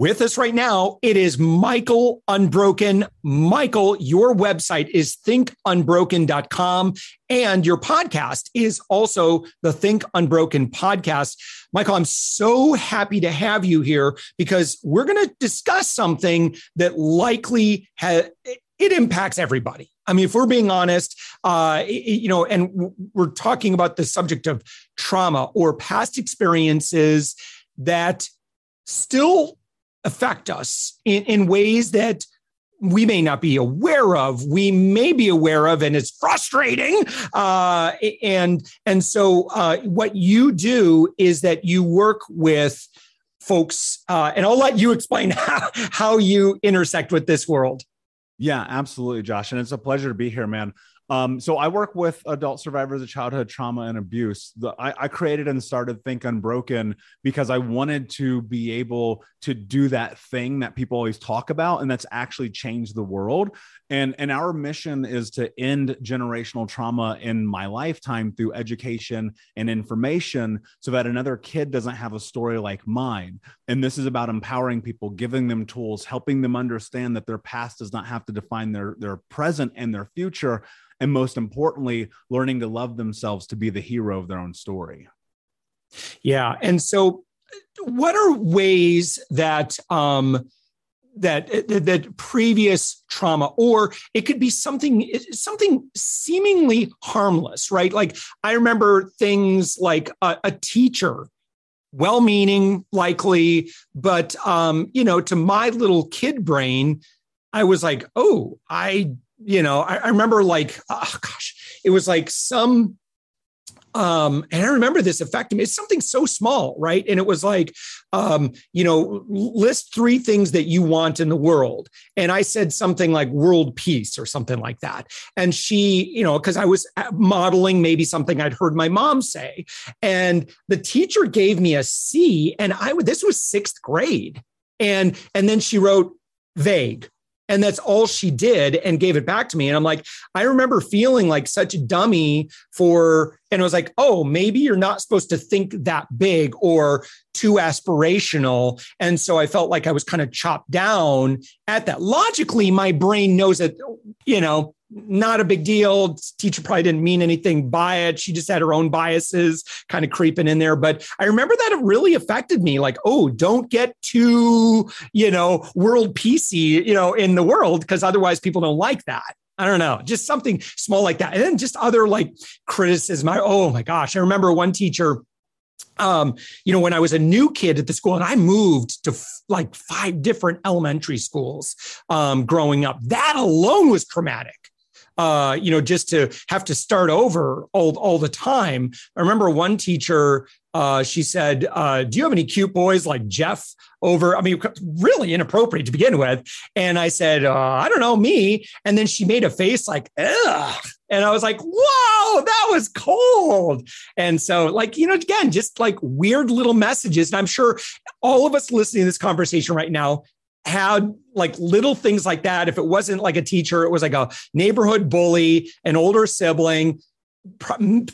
With us right now, it is Michael Unbroken. Michael, your website is thinkunbroken.com and your podcast is also the Think Unbroken podcast. Michael, I'm so happy to have you here because we're going to discuss something that likely has it impacts everybody. I mean, if we're being honest, uh, you know, and we're talking about the subject of trauma or past experiences that still affect us in, in ways that we may not be aware of we may be aware of and it's frustrating. Uh, and and so uh, what you do is that you work with folks uh, and i'll let you explain how, how you intersect with this world. Yeah absolutely josh and it's a pleasure to be here man um, so I work with adult survivors of childhood trauma and abuse. The, I, I, created and started Think Unbroken because I wanted to be able to do that thing that people always talk about, and that's actually change the world. And and our mission is to end generational trauma in my lifetime through education and information, so that another kid doesn't have a story like mine. And this is about empowering people, giving them tools, helping them understand that their past does not have to define their their present and their future and most importantly, learning to love themselves to be the hero of their own story. Yeah. And so, what are ways that, um, that that previous trauma or it could be something something seemingly harmless right like i remember things like a, a teacher well-meaning likely but um you know to my little kid brain i was like oh i you know, I, I remember like, oh gosh, it was like some um and i remember this affected me it's something so small right? And it was like um you know list three things that you want in the world. And i said something like world peace or something like that. And she you know because i was uh, modeling maybe something i'd heard my mom say. And the teacher gave me a c and i would this was sixth grade. And and then she wrote vague and that's all she did and gave it back to me. And I'm like, I remember feeling like such a dummy for, and I was like, oh, maybe you're not supposed to think that big or too aspirational. And so I felt like I was kind of chopped down at that. Logically, my brain knows that, you know, not a big deal. Teacher probably didn't mean anything by it. She just had her own biases kind of creeping in there. But I remember that it really affected me like, oh, don't get too, you know, world PC, you know, in the world, because otherwise people don't like that. I don't know, just something small like that. And then just other like criticism. I, oh my gosh. I remember one teacher um, you know, when I was a new kid at the school and I moved to f- like five different elementary schools um, growing up, that alone was traumatic uh, you know, just to have to start over all, all the time. I remember one teacher, uh, she said, uh, Do you have any cute boys like Jeff over? I mean, really inappropriate to begin with. And I said, uh, I don't know, me. And then she made a face like, Ugh. And I was like, whoa, that was cold. And so, like, you know, again, just like weird little messages. And I'm sure all of us listening to this conversation right now had like little things like that. If it wasn't like a teacher, it was like a neighborhood bully, an older sibling,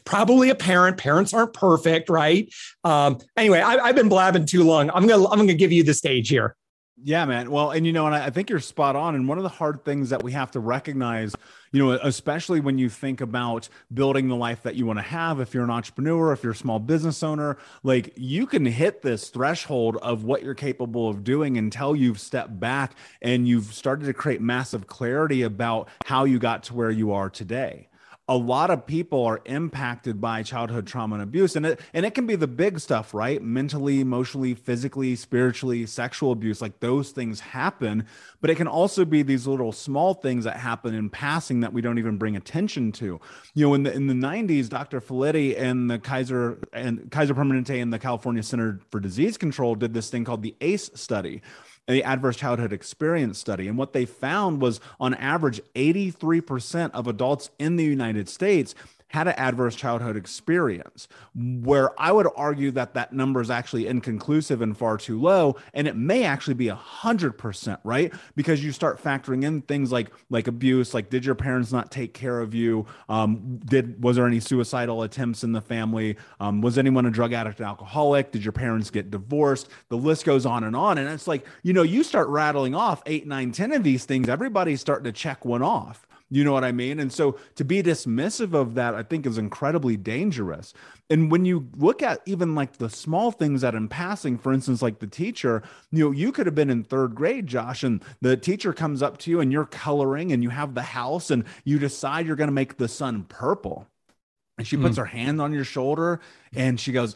probably a parent. Parents aren't perfect, right? Um, anyway, I, have been blabbing too long. I'm gonna I'm gonna give you the stage here. Yeah, man. Well, and you know, and I think you're spot on. And one of the hard things that we have to recognize, you know, especially when you think about building the life that you want to have, if you're an entrepreneur, if you're a small business owner, like you can hit this threshold of what you're capable of doing until you've stepped back and you've started to create massive clarity about how you got to where you are today. A lot of people are impacted by childhood trauma and abuse and it and it can be the big stuff right? Mentally emotionally physically spiritually sexual abuse like those things happen but it can also be these little small things that happen in passing that we don't even bring attention to. You know in the in the 90s dr Felitti and the kaiser and kaiser permanente and the california center for disease control did this thing called the ace study the adverse childhood experience study. And what they found was on average, 83% of adults in the United States had an adverse childhood experience, where I would argue that that number is actually inconclusive and far too low, and it may actually be a hundred percent, right? Because you start factoring in things like like abuse, like did your parents not take care of you? Um, did was there any suicidal attempts in the family? Um, was anyone a drug addict, and alcoholic? Did your parents get divorced? The list goes on and on, and it's like you know you start rattling off eight, nine, ten of these things. Everybody's starting to check one off you know what I mean? And so to be dismissive of that, I think is incredibly dangerous. And when you look at even like the small things that in passing, for instance, like the teacher, you know, you could have been in third grade, Josh, and the teacher comes up to you and you're coloring and you have the house and you decide you're going to make the sun purple. And she puts mm. her hand on your shoulder and she goes,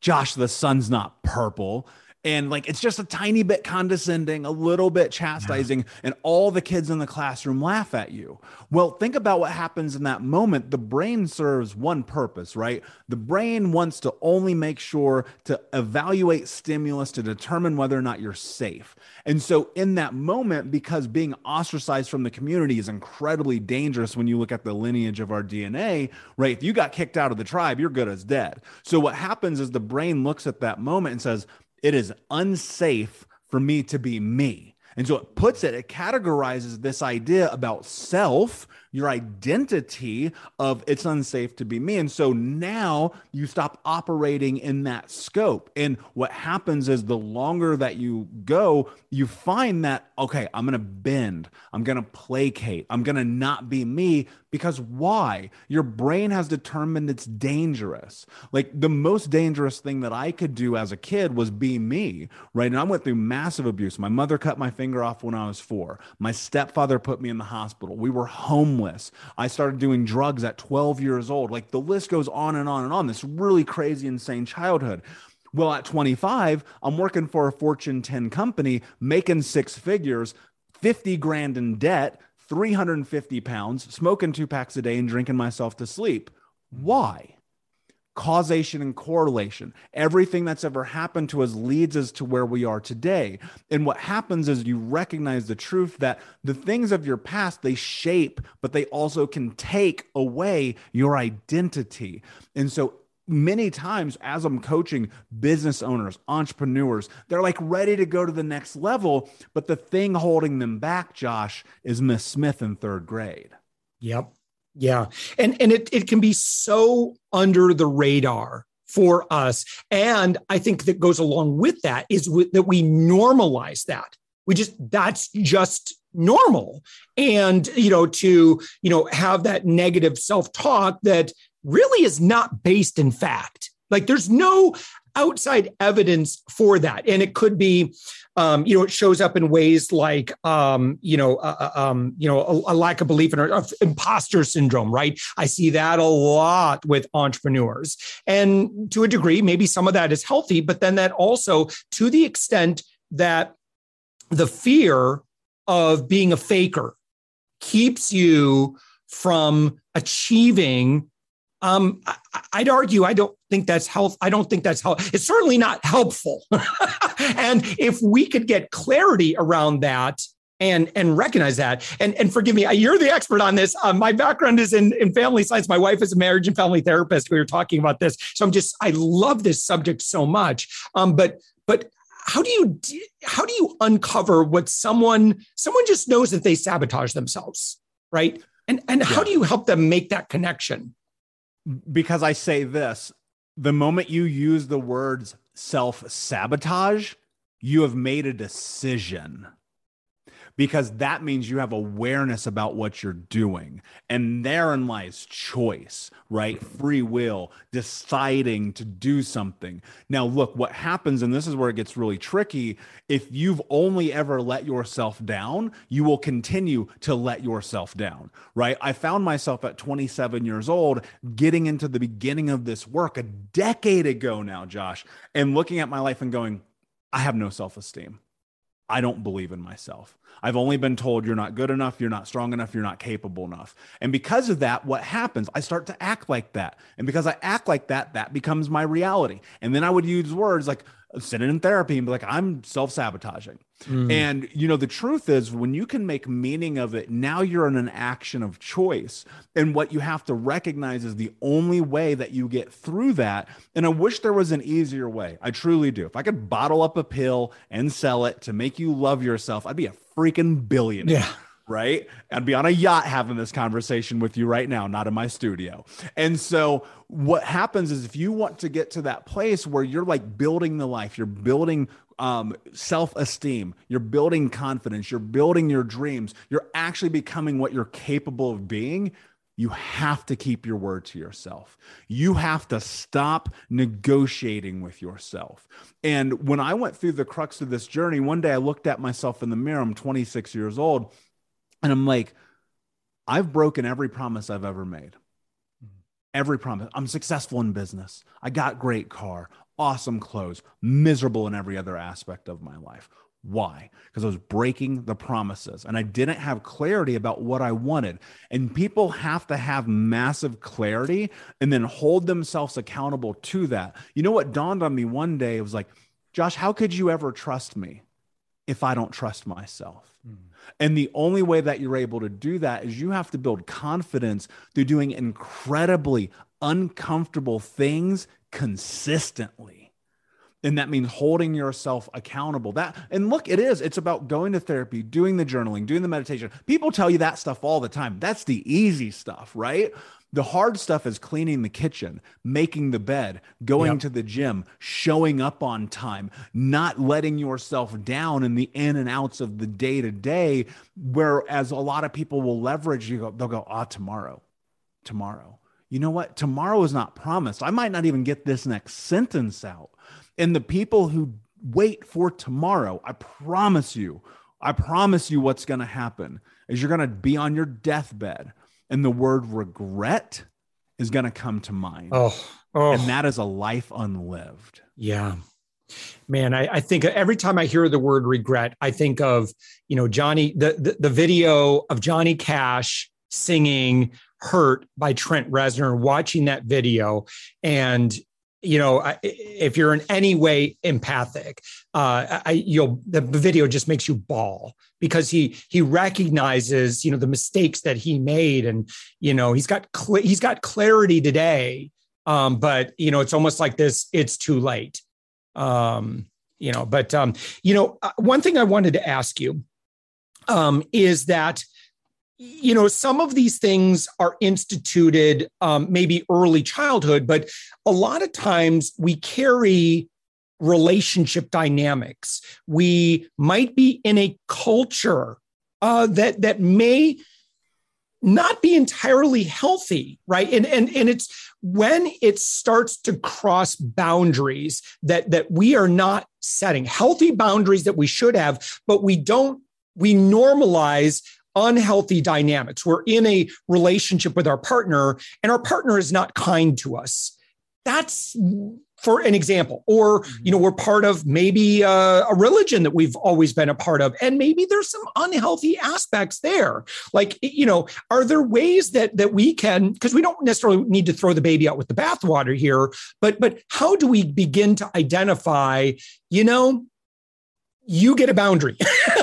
Josh, the sun's not purple and like it's just a tiny bit condescending, a little bit chastising, yeah. and all the kids in the classroom laugh at you. Well, think about what happens in that moment. The brain serves one purpose, right? The brain wants to only make sure to evaluate stimulus to determine whether or not you're safe. And so, in that moment, because being ostracized from the community is incredibly dangerous when you look at the lineage of our DNA, right? If you got kicked out of the tribe, you're good as dead. So, what happens is the brain looks at that moment and says, it is unsafe for me to be me. And so it puts it, it categorizes this idea about self your identity of it's unsafe to be me. And so now you stop operating in that scope. And what happens is the longer that you go, you find that, okay, I'm going to bend, I'm going to placate, I'm going to not be me. Because why? Your brain has determined it's dangerous. Like the most dangerous thing that I could do as a kid was be me, right? And I went through massive abuse. My mother cut my finger off when I was four. My stepfather put me in the hospital. We were homeless homeless. I started doing drugs at 12 years old. Like the list goes on and on and on. This really crazy, insane childhood. Well, at 25, I'm working for a Fortune 10 company, making six figures, 50 grand in debt, 350 pounds, smoking two packs a day, and drinking myself to sleep. Why? Causation and correlation. Everything that's ever happened to us leads us to where we are today. And what happens is you recognize the truth that the things of your past, they shape, but they also can take away your identity. And so many times as I'm coaching business owners, entrepreneurs, they're like ready to go to the next level. But the thing holding them back, Josh, is Miss Smith in third grade. Yep. Yeah. And and it, it can be so under the radar for us. And I think that goes along with that is that we normalize that. We just that's just normal. And you know, to you know, have that negative self-talk that really is not based in fact. Like there's no outside evidence for that. And it could be, um, you know, it shows up in ways like, um, you know, uh, uh um, you know, a, a, lack of belief in or imposter syndrome, right? I see that a lot with entrepreneurs, and to a degree, maybe some of that is healthy, but then that also, to the extent that the fear of being a faker keeps you from achieving um, I, would argue I don't think that's health. I don't think that's help. It's certainly not helpful. and if we could get clarity around that and and recognize that, and and forgive me, you're the expert on this. Um, my background is in in family science. My wife is a marriage and family therapist. We were talking about this, so I'm just I love this subject so much. Um, but but how do you how do you uncover what someone someone just knows that they sabotage themselves, right? And and yeah. how do you help them make that connection? Because I say this the moment you use the words self sabotage, you have made a decision. Because that means you have awareness about what you're doing. And therein lies choice, right? Free will, deciding to do something. Now, look, what happens, and this is where it gets really tricky. If you've only ever let yourself down, you will continue to let yourself down, right? I found myself at 27 years old getting into the beginning of this work a decade ago now, Josh, and looking at my life and going, I have no self esteem. I don't believe in myself. I've only been told you're not good enough, you're not strong enough, you're not capable enough. And because of that, what happens? I start to act like that. And because I act like that, that becomes my reality. And then I would use words like sit in therapy and be like, I'm self sabotaging. Mm. And, you know, the truth is, when you can make meaning of it, now you're in an action of choice. And what you have to recognize is the only way that you get through that. And I wish there was an easier way. I truly do. If I could bottle up a pill and sell it to make you love yourself, I'd be a freaking billionaire. Yeah right? I'd be on a yacht having this conversation with you right now, not in my studio. And so, what happens is if you want to get to that place where you're like building the life, you're building um, self esteem, you're building confidence, you're building your dreams, you're actually becoming what you're capable of being. You have to keep your word to yourself. You have to stop negotiating with yourself. And when I went through the crux of this journey, one day I looked at myself in the mirror. I'm 26 years old and I'm like, I've broken every promise I've ever made. Every promise. I'm successful in business. I got great car, awesome clothes, miserable in every other aspect of my life. Why? Because I was breaking the promises and I didn't have clarity about what I wanted. And people have to have massive clarity and then hold themselves accountable to that. You know what dawned on me one day? It was like, Josh, how could you ever trust me if I don't trust myself? Mm. And the only way that you're able to do that is you have to build confidence through doing incredibly uncomfortable things consistently. And that means holding yourself accountable. That and look, it is. It's about going to therapy, doing the journaling, doing the meditation. People tell you that stuff all the time. That's the easy stuff, right? The hard stuff is cleaning the kitchen, making the bed, going yep. to the gym, showing up on time, not letting yourself down in the in and outs of the day to day. Whereas a lot of people will leverage, you go, they'll go, ah, tomorrow, tomorrow. You know what? Tomorrow is not promised. I might not even get this next sentence out. And the people who wait for tomorrow, I promise you, I promise you what's going to happen is you're going to be on your deathbed and the word regret is going to come to mind. Oh, oh, and that is a life unlived. Yeah. Man, I, I, think every time I hear the word regret, I think of, you know, Johnny, the, the, the video of Johnny Cash singing Hurt by Trent Reznor, watching that video. And you know, if you're in any way empathic, uh, I, you'll the video just makes you bawl because he he recognizes you know the mistakes that he made, and you know he's got cl- he's got clarity today, um, but you know it's almost like this it's too late, um, you know. But um, you know, uh, one thing I wanted to ask you um, is that you know some of these things are instituted um, maybe early childhood but a lot of times we carry relationship dynamics. We might be in a culture uh, that that may not be entirely healthy right? And and and it's when it starts to cross boundaries that that we are not setting healthy boundaries that we should have but we don't we normalize unhealthy dynamics. We're in a relationship with our partner and our partner is not kind to us. That's for an example or mm-hmm. you know we're part of maybe a, a, religion that we've always been a part of and maybe there's some unhealthy aspects there like you know are there ways that that we can because we don't necessarily need to throw the baby out with the bathwater here but but how do we begin to identify you know you get a boundary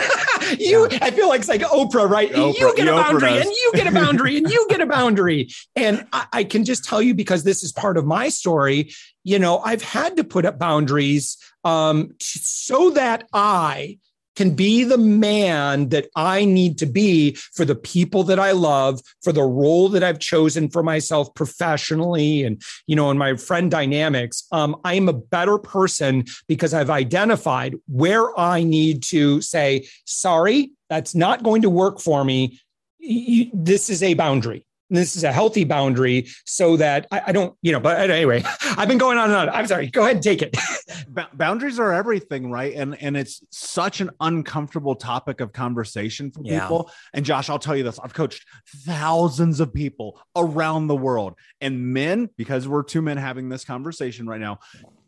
you yeah. I feel like it's like Oprah, right? Oprah, you get a boundary and you get a boundary and you get a boundary. And I, I can just tell you because this is part of my story, you know, I've had to put up boundaries um, so that I can be the man that I need to be for the people that I love, for the role that I've chosen for myself professionally and, you know, in my friend dynamics, um, I am a better person because I've identified where I need to say, sorry, that's not going to work for me. this is a boundary this is a healthy boundary so that I, I, don't, you know, but anyway, I've been going on and on. I'm sorry. Go ahead and take it. boundaries are everything, right? And and it's such an uncomfortable topic of conversation for yeah. people. And Josh, I'll tell you this: I've coached thousands of people around the world, and men, because we're two men having this conversation right now,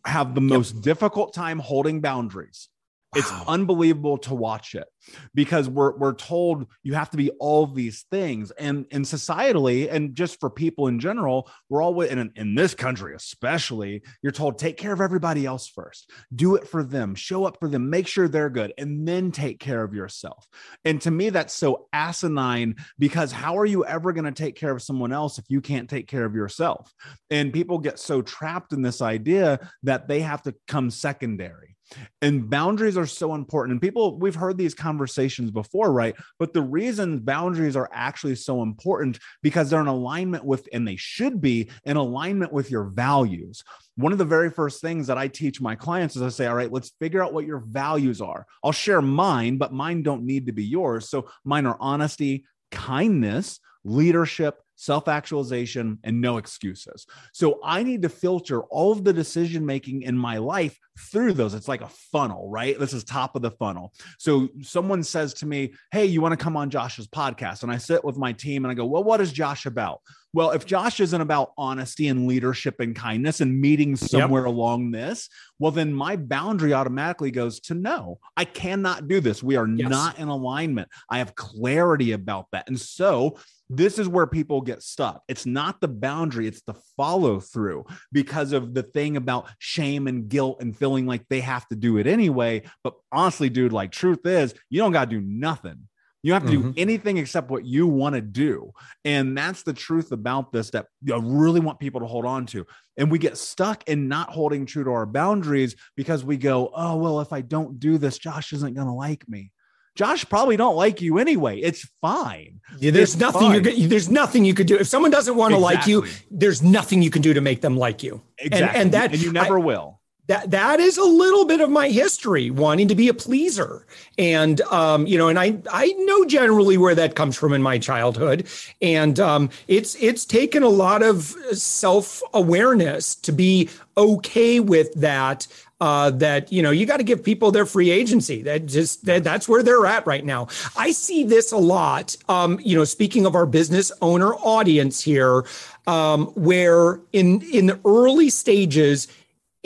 have the most yep. difficult time holding boundaries it's unbelievable to watch it because we're we're told you have to be all these things, and and societally, and just for people in general, we're always in in this country especially, you're told take care of everybody else first, do it for them, show up for them, make sure they're good, and then take care of yourself. And to me, that's so asinine because how are you ever going to take care of someone else if you can't take care of yourself? And people get so trapped in this idea that they have to come secondary and boundaries are so important. And people, we've heard these conversations before, right? But the reason boundaries are actually so important because they're in alignment with, and they should be in alignment with your values. One of the very first things that I teach my clients is I say, all right, let's figure out what your values are. I'll share mine, but mine don't need to be yours. So mine are honesty, kindness, leadership, self actualization, and no excuses. So I need to filter all of the decision making in my life through those. It's like a funnel, right? This is top of the funnel. So someone says to me, Hey, you want to come on Josh's podcast? And I sit with my team and I go, Well, what is Josh about? Well, if Josh isn't about honesty and leadership and kindness and meeting somewhere yep. along this, well, then my boundary automatically goes to no, I cannot do this. We are yes. not in alignment. I have clarity about that. And so this is where people get stuck. It's not the boundary, it's the follow through because of the thing about shame and guilt and feeling like they have to do it anyway. But honestly, dude, like, truth is, you don't got to do nothing. You have to mm-hmm. do anything except what you want to do. And that's the truth about this that I really want people to hold on to. And we get stuck in not holding true to our boundaries because we go, oh, well, if I don't do this, Josh isn't going to like me. Josh probably don't like you anyway. It's fine. Yeah, there's it's nothing fine. you there's nothing you could do. If someone doesn't want to exactly. like you, there's nothing you can do to make them like you. Exactly. And, and that and you never I, will. That that is a little bit of my history, wanting to be a pleaser, and um, you know, and I I know generally where that comes from in my childhood, and um, it's it's taken a lot of self awareness to be okay with that uh, that you know you got to give people their free agency. That just that, that's where they're at right now. I see this a lot. Um, you know, speaking of our business owner audience here, um, where in in the early stages,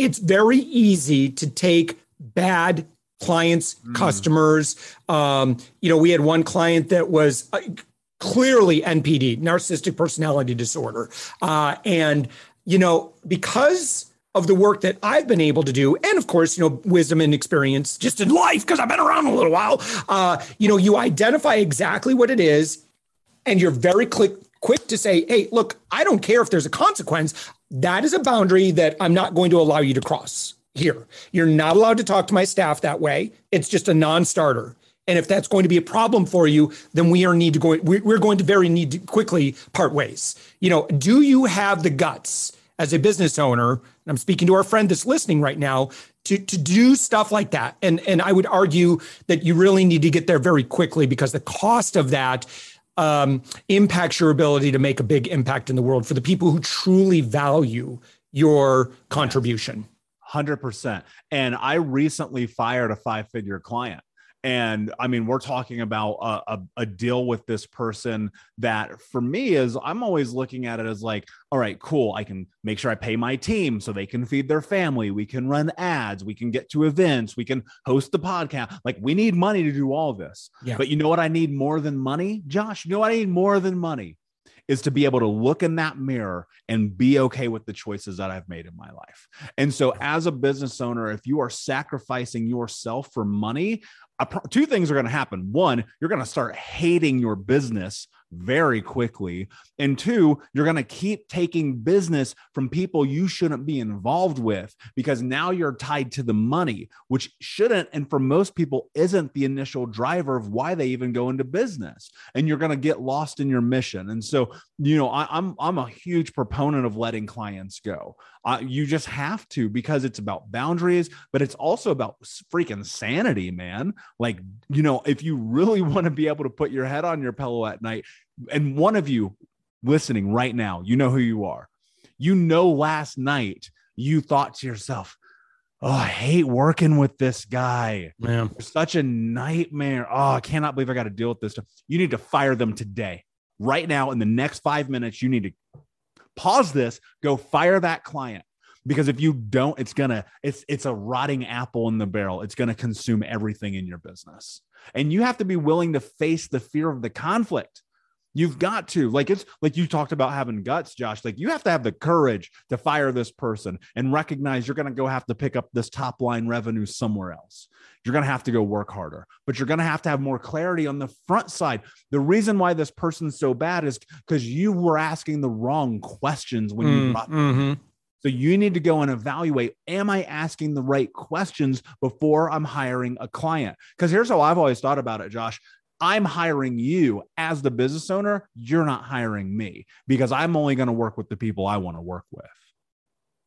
it's very easy to take bad clients, mm. customers. Um, you know, we had one client that was. Uh, clearly NPD, narcissistic personality disorder. Uh, and, you know, because of the work that I've been able to do, and of course, you know, wisdom and experience just in life, because I've been around a little while. Uh, you know, you identify exactly what it is, and you're very quick quick to say, "Hey, look, I don't care if there's a consequence. That is a boundary that I'm not going to allow you to cross here. You're not allowed to talk to my staff that way. It's just a non-starter." And if that's going to be a problem for you, then we are need to go. We're going to very need to quickly part ways. You know, do you have the guts? as a business owner, and I'm speaking to our friend that's listening right now, to, to do stuff like that. And, and I would argue that you really need to get there very quickly because the cost of that um, impacts your ability to make a big impact in the world for the people who truly value your contribution. 100%. And I recently fired a five figure client and I mean, we're talking about a, a, a, deal with this person that for me is I'm always looking at it as like, all right, cool. I can make sure I pay my team so they can feed their family. We can run ads. We can get to events. We can host the podcast. Like, we need money to do all this. Yeah. But you know what I need more than money, Josh? You know what I need more than money? is to be able to look in that mirror and be okay with the choices that I've made in my life. And so, as a business owner, if you are sacrificing yourself for money, two things are going to happen. One, you're going to start hating your business very quickly. And two, you're going to keep taking business from people you shouldn't be involved with because now you're tied to the money, which shouldn't, and for most people, isn't the initial driver of why they even go into business. And you're going to get lost in your mission. And so, you know, I, I'm, I'm a huge proponent of letting clients go. Uh, you just have to because it's about boundaries, but it's also about freaking sanity, man. Like, you know, if you really want to be able to put your head on your pillow at night, and one of you listening right now, you know who you are. You know, last night you thought to yourself, Oh, I hate working with this guy. Man, such a nightmare. Oh, I cannot believe I got to deal with this stuff. You need to fire them today. Right now, in the next five minutes, you need to pause this, go fire that client. Because if you don't, it's gonna, it's it's a rotting apple in the barrel. It's gonna consume everything in your business. And you have to be willing to face the fear of the conflict. You've got to, like, it's like you talked about having guts, Josh. Like, you have to have the courage to fire this person and recognize you're going to go have to pick up this top line revenue somewhere else. You're going to have to go work harder, but you're going to have to have more clarity on the front side. The reason why this person's so bad is because you were asking the wrong questions when you brought mm-hmm. So you need to go and evaluate am I asking the right questions before I'm hiring a client? Because here's how I've always thought about it, Josh. I'm hiring you as the business owner. You're not hiring me because I'm only going to work with the people I want to work with.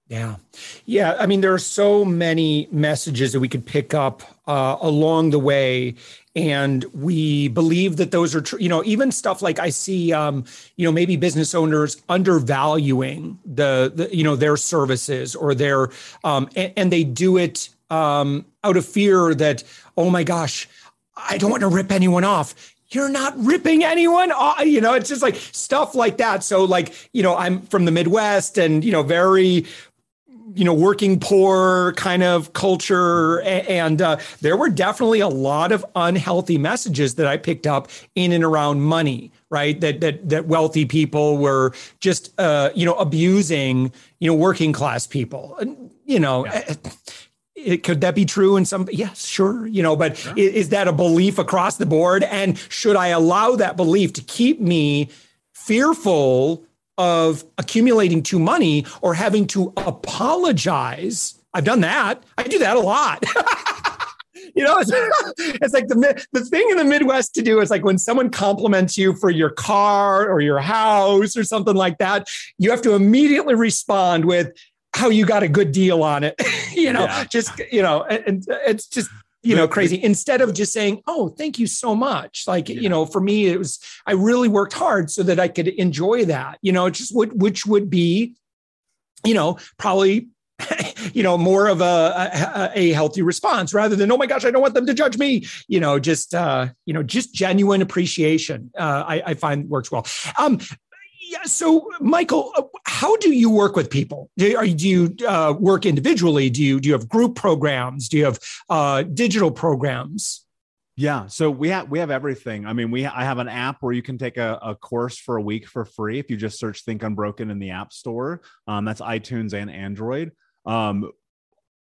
Yeah. Yeah. I mean, there are so many messages that we could pick up uh, along the way. And we believe that those are true. You know, even stuff like I see, um, you know, maybe business owners undervaluing the, the you know, their services or their, um, and, and they do it um, out of fear that, oh my gosh, I don't want to rip anyone off you're not ripping anyone off. You know, it's just like stuff like that. So, like, you know, I'm from the Midwest and, you know, very you know working poor kind of culture and uh, there were definitely a lot of unhealthy messages that i picked up in and around money right that that that wealthy people were just uh, you know abusing you know working class people you know yeah. It, could that be true in some yes sure you know but sure. is, is that a belief across the board and should i allow that belief to keep me fearful of accumulating too money or having to apologize. I've done that. I do that a lot. you know, it's, it's, like the the thing in the Midwest to do is like when someone compliments you for your car or your house or something like that, you have to immediately respond with how you got a good deal on it. you know, yeah. just you know, and it's just you know crazy instead of just saying oh thank you so much like yeah. you know for me it was i really worked hard so that i could enjoy that you know just would which would be you know probably you know more of a, a, a healthy response rather than oh my gosh i don't want them to judge me you know just uh you know just genuine appreciation uh i, I find works well um yeah. So, Michael, uh, how do you work with people? Do, are, do you uh, work individually? Do you do you have group programs? Do you have uh, digital programs? Yeah, so we have we have everything. I mean, we I have an app where you can take a, a course for a week for free if you just search "Think Unbroken" in the App Store. Um, that's iTunes and Android. Um,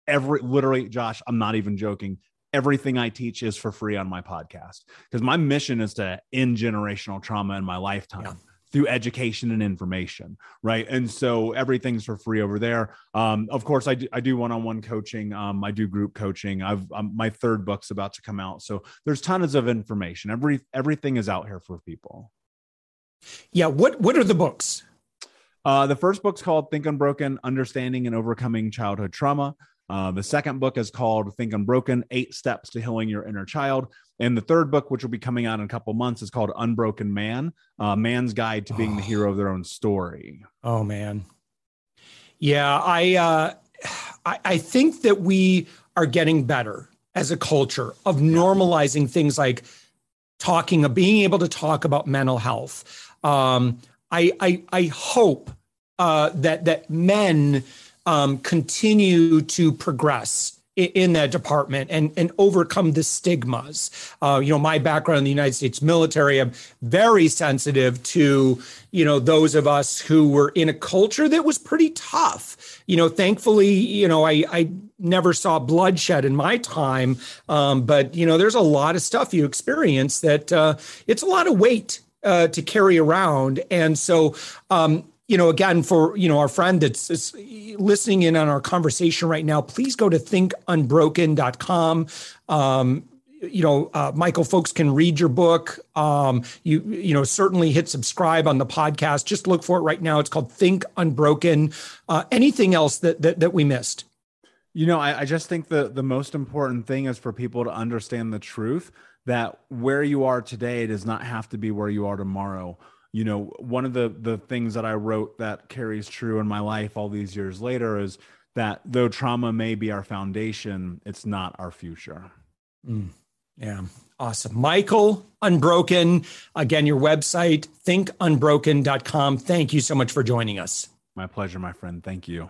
every literally, Josh, I'm not even joking. Everything I teach is for free on my podcast because my mission is to end generational trauma in my lifetime. Yeah through education and information, right? And so everything's for free over there. Um, of course, I do, I do one-on-one coaching. Um, I do group coaching. I've um, my third book's about to come out, so there's tons of information. Every everything is out here for people. Yeah. What What are the books? Uh, the first book's called Think Unbroken: Understanding and Overcoming Childhood Trauma. Uh, the second book is called Think Unbroken Eight Steps to Healing Your Inner Child. And the third book, which will be coming out in a couple months, is called Unbroken Man uh, Man's Guide to Being oh. the Hero of Their Own Story. Oh, man. Yeah, I, uh, I, I think that we are getting better as a culture of normalizing things like talking, of being able to talk about mental health. Um, I, I, I hope uh, that that men um, continue to progress in that department and and overcome the stigmas. Uh, you know, my background in the United States military, I'm very sensitive to you know those of us who were in a culture that was pretty tough. You know, thankfully, you know, I I never saw bloodshed in my time, um, but you know, there's a lot of stuff you experience that uh, it's a lot of weight uh, to carry around. And so, um, you know, again, for you know our friend that's, listening in on our conversation right now, please go to thinkunbroken.com. Um, you know, uh, Michael, folks can read your book. Um, you, you know, certainly hit subscribe on the podcast. Just look for it right now. It's called Think Unbroken. Uh, anything else that, that, that we missed? You know, I, I just think the the most important thing is for people to understand the truth that where you are today does not have to be where you are tomorrow. You know, one of the the things that I wrote that carries true in my life all these years later is that though trauma may be our foundation, it's not our future. Mm. Yeah. Awesome. Michael Unbroken. Again, your website, thinkunbroken.com. Thank you so much for joining us. My pleasure, my friend. Thank you.